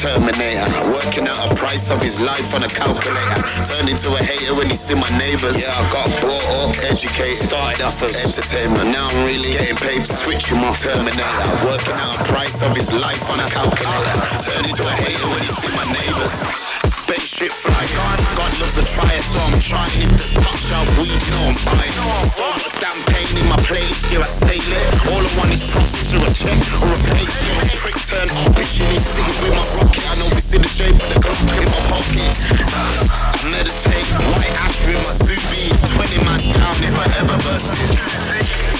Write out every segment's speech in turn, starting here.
terminator. Working out a price of his life on a calculator. Turned into a hater when he see my neighbors. Yeah, I got brought up, educated, started off as entertainment. Now I'm really getting paper, switch him off, terminator. Working out a price of his life on a calculator. Turned into a hater when he see my neighbors. Spaceship fly on, God loves a try so I'm trying. If there's touch out, we know I'm buying. So much damn pain in my place, here I stay lit. All I want is profit to a check or a pay. You know, prick turn up, bitch in his city with my rocket. I know we see the shape of the gun in my pocket. I meditate, white ash with my suit beats. 20 man down if I ever burst this.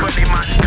20 man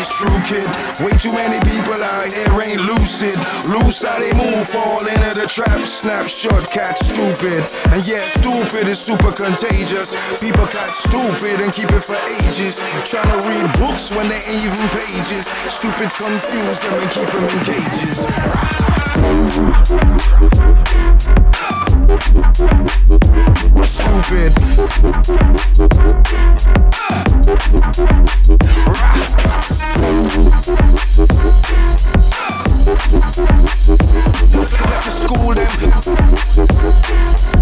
it's true, kid. Way too many people out here ain't lucid. Loose how they move, fall into the trap. Snapshot, catch stupid. And yeah, stupid is super contagious. People catch stupid and keep it for ages. Trying to read books when they ain't even pages. Stupid confuse them and keep them in cages. School them.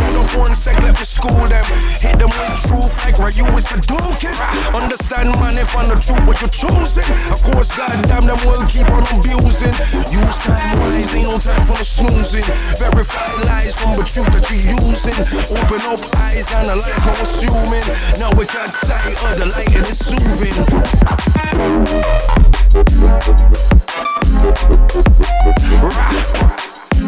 Hold up one sec, let me school them. Hit them with truth like where you is the Duke. Understand, man, if I'm the truth, what you're choosing. Of course, goddamn, them will keep on abusing. Use time wise, ain't no time for no snoozing. Verify lies from the truth that you're using. Open up eyes, analyze, no assuming. Now we got sight of the light and it's soothing.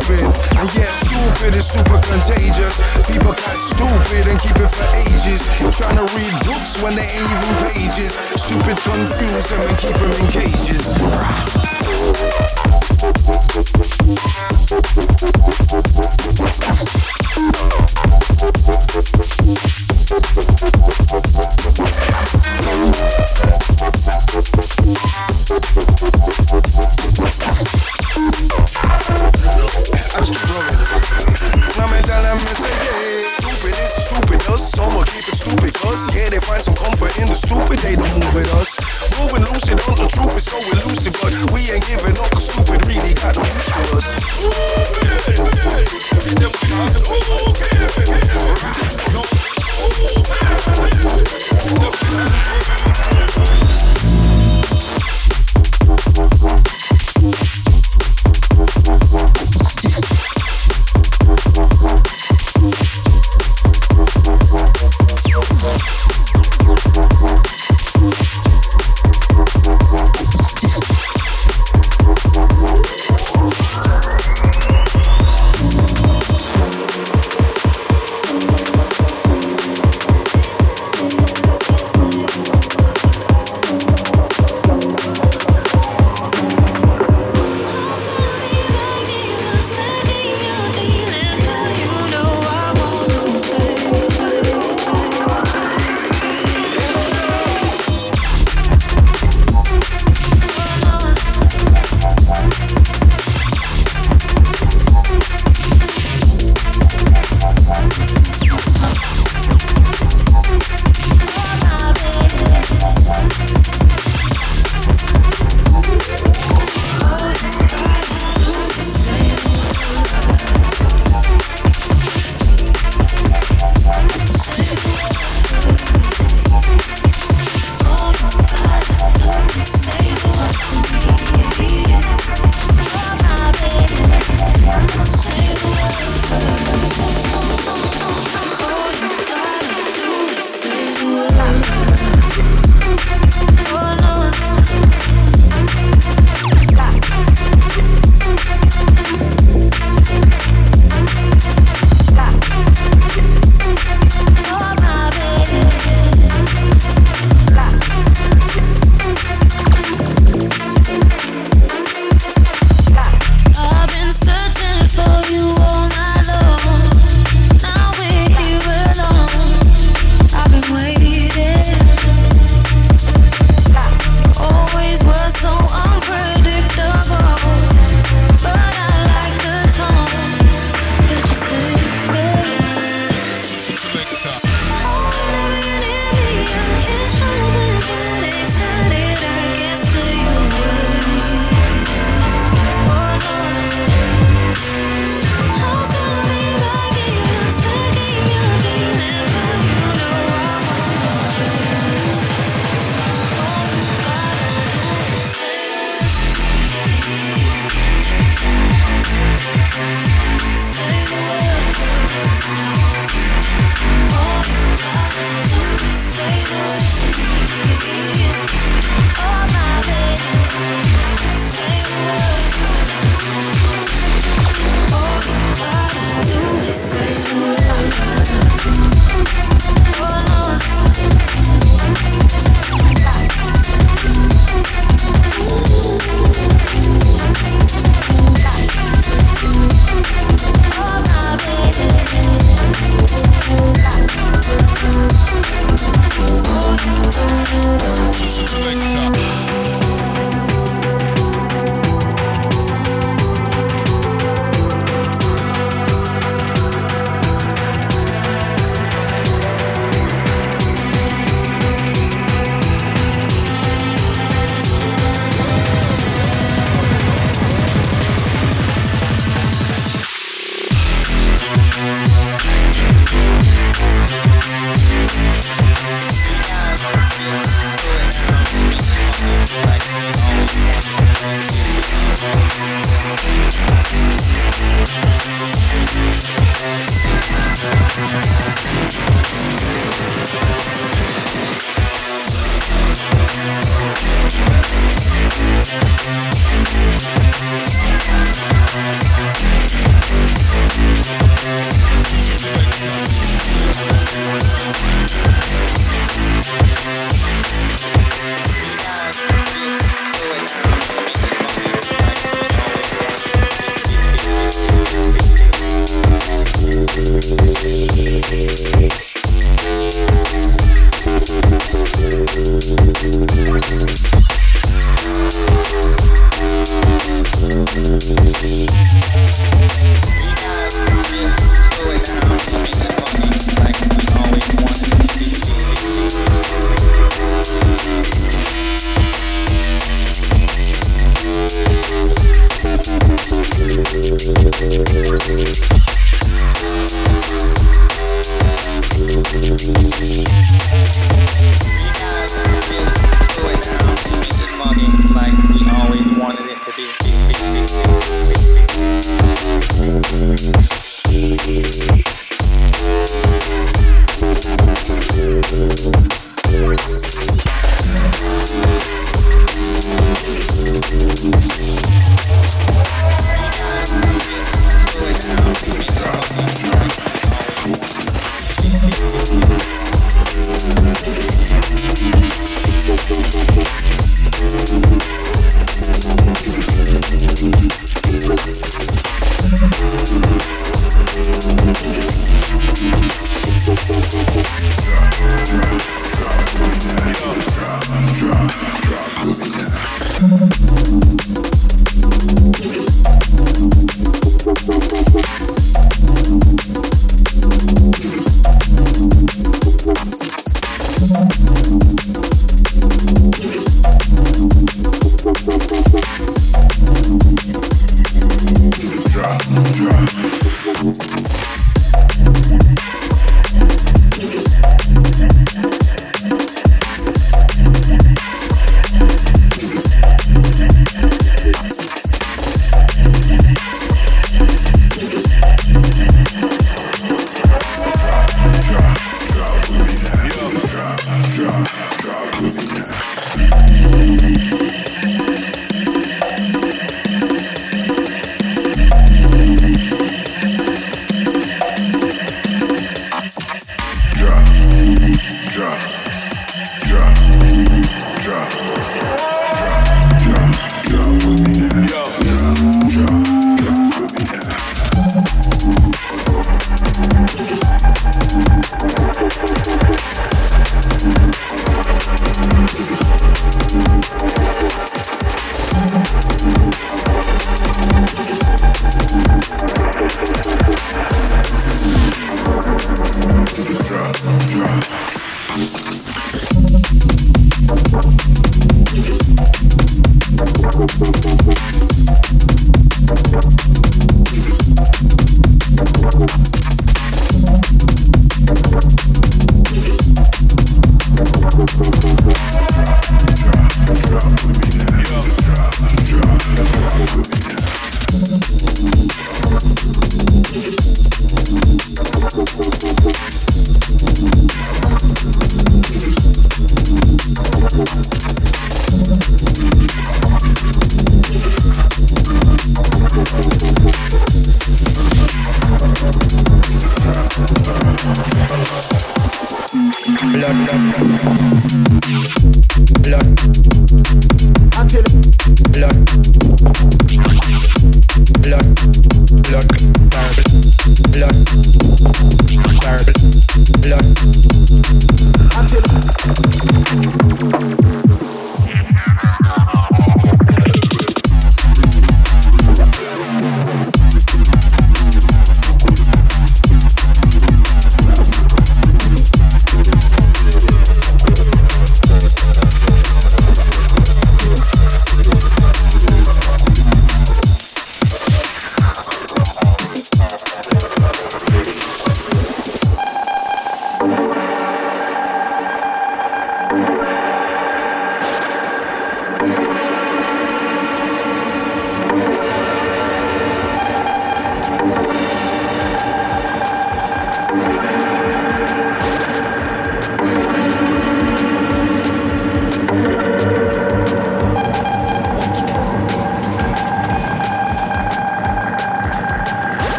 stupid. And yeah, stupid is super contagious. People catch stupid and keep it for ages. Trying to read books when they ain't even pages. Stupid confuse them and keep them in cages. I we ain't giving up, cause stupid really got no use to us.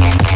Point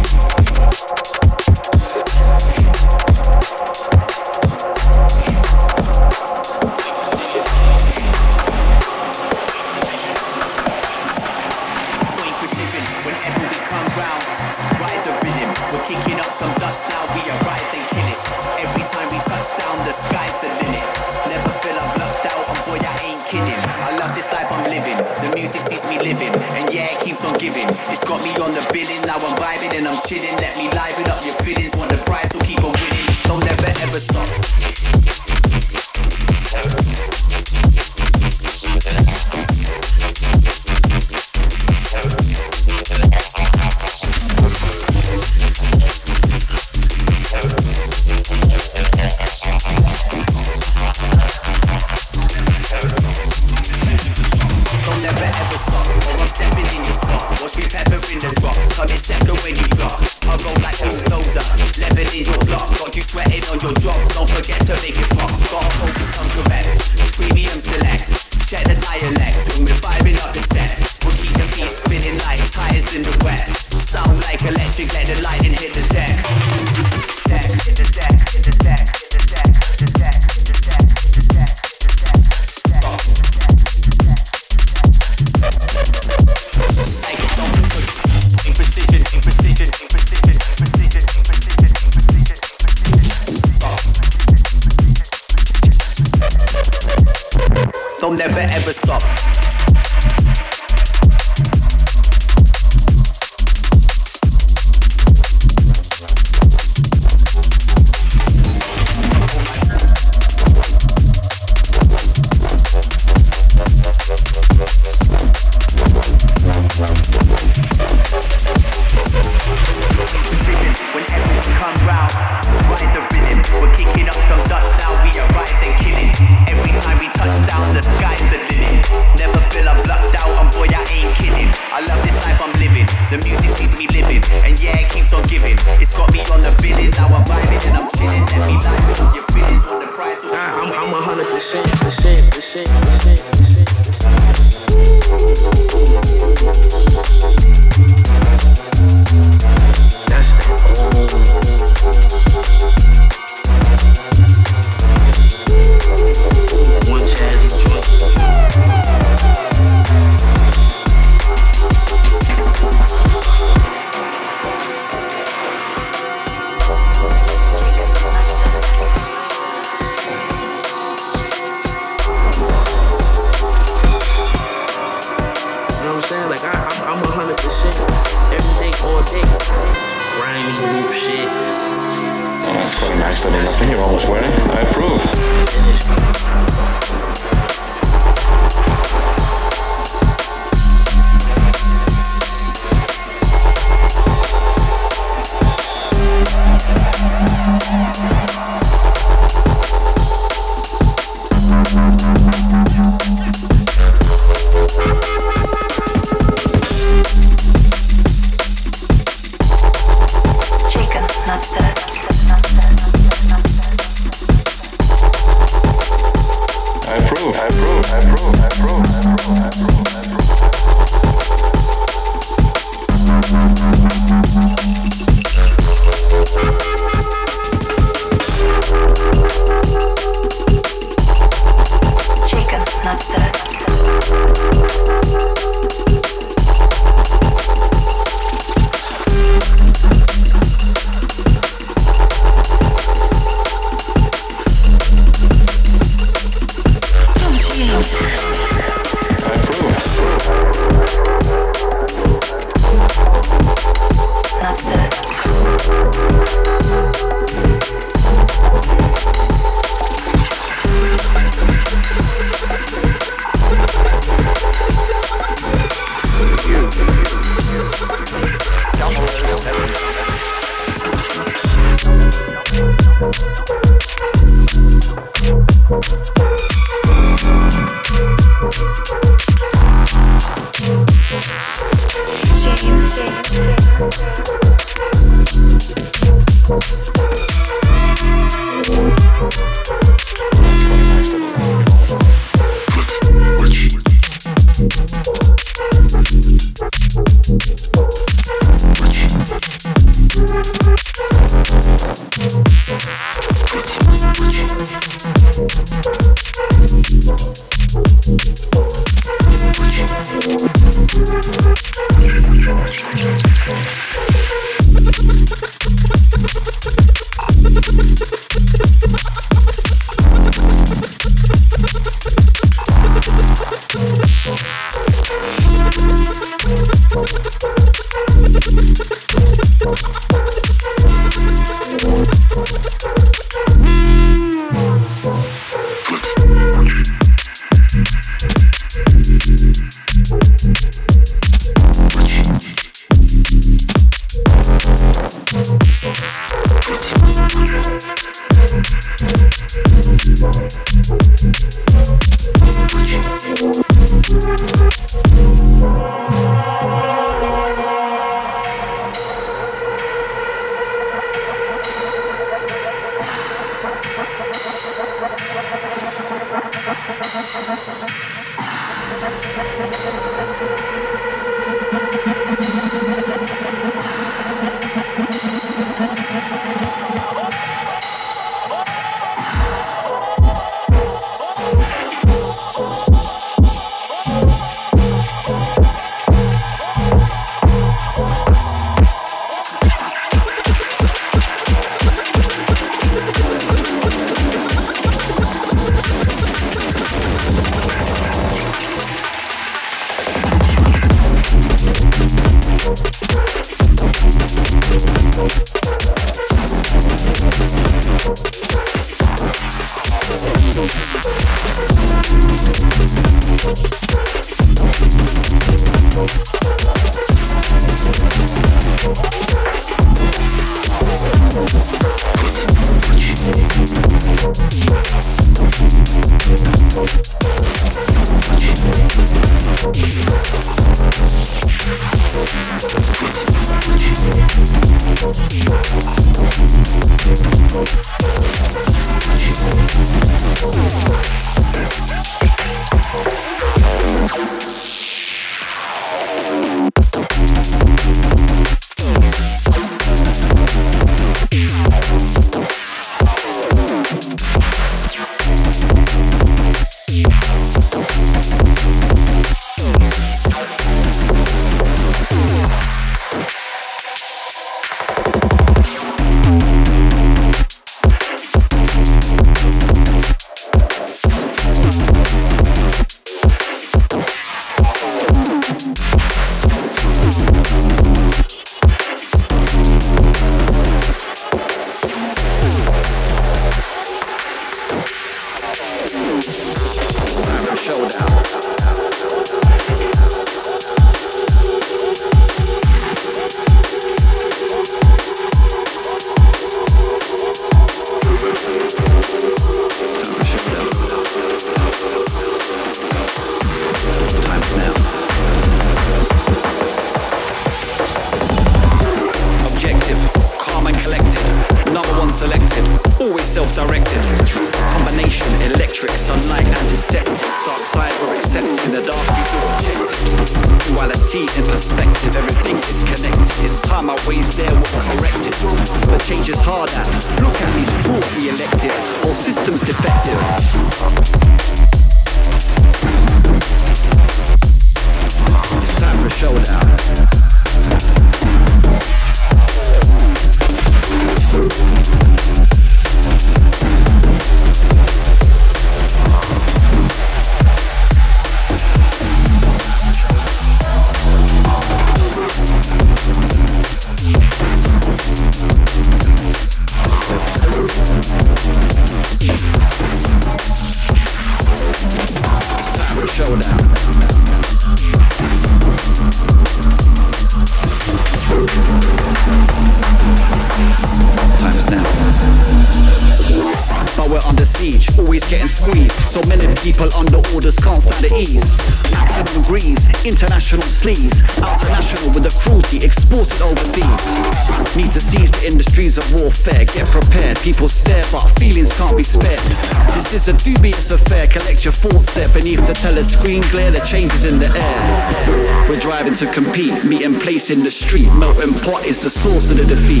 To compete. Meeting place in the street, melting pot is the source of the defeat.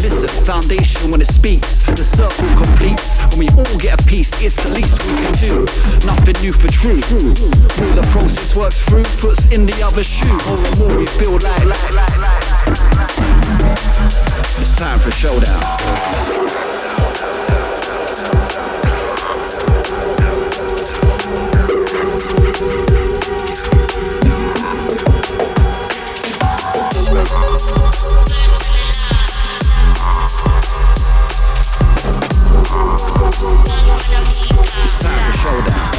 Listen, foundation when it speaks, the circle completes. When we all get a piece, it's the least we can do. Nothing new for truth. All the process works through, puts in the other shoe. More and more we feel like, like, like, like. It's time for showdown. Showdown.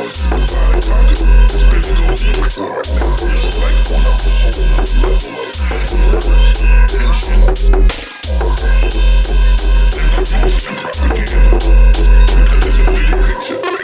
Because it's a bigger picture.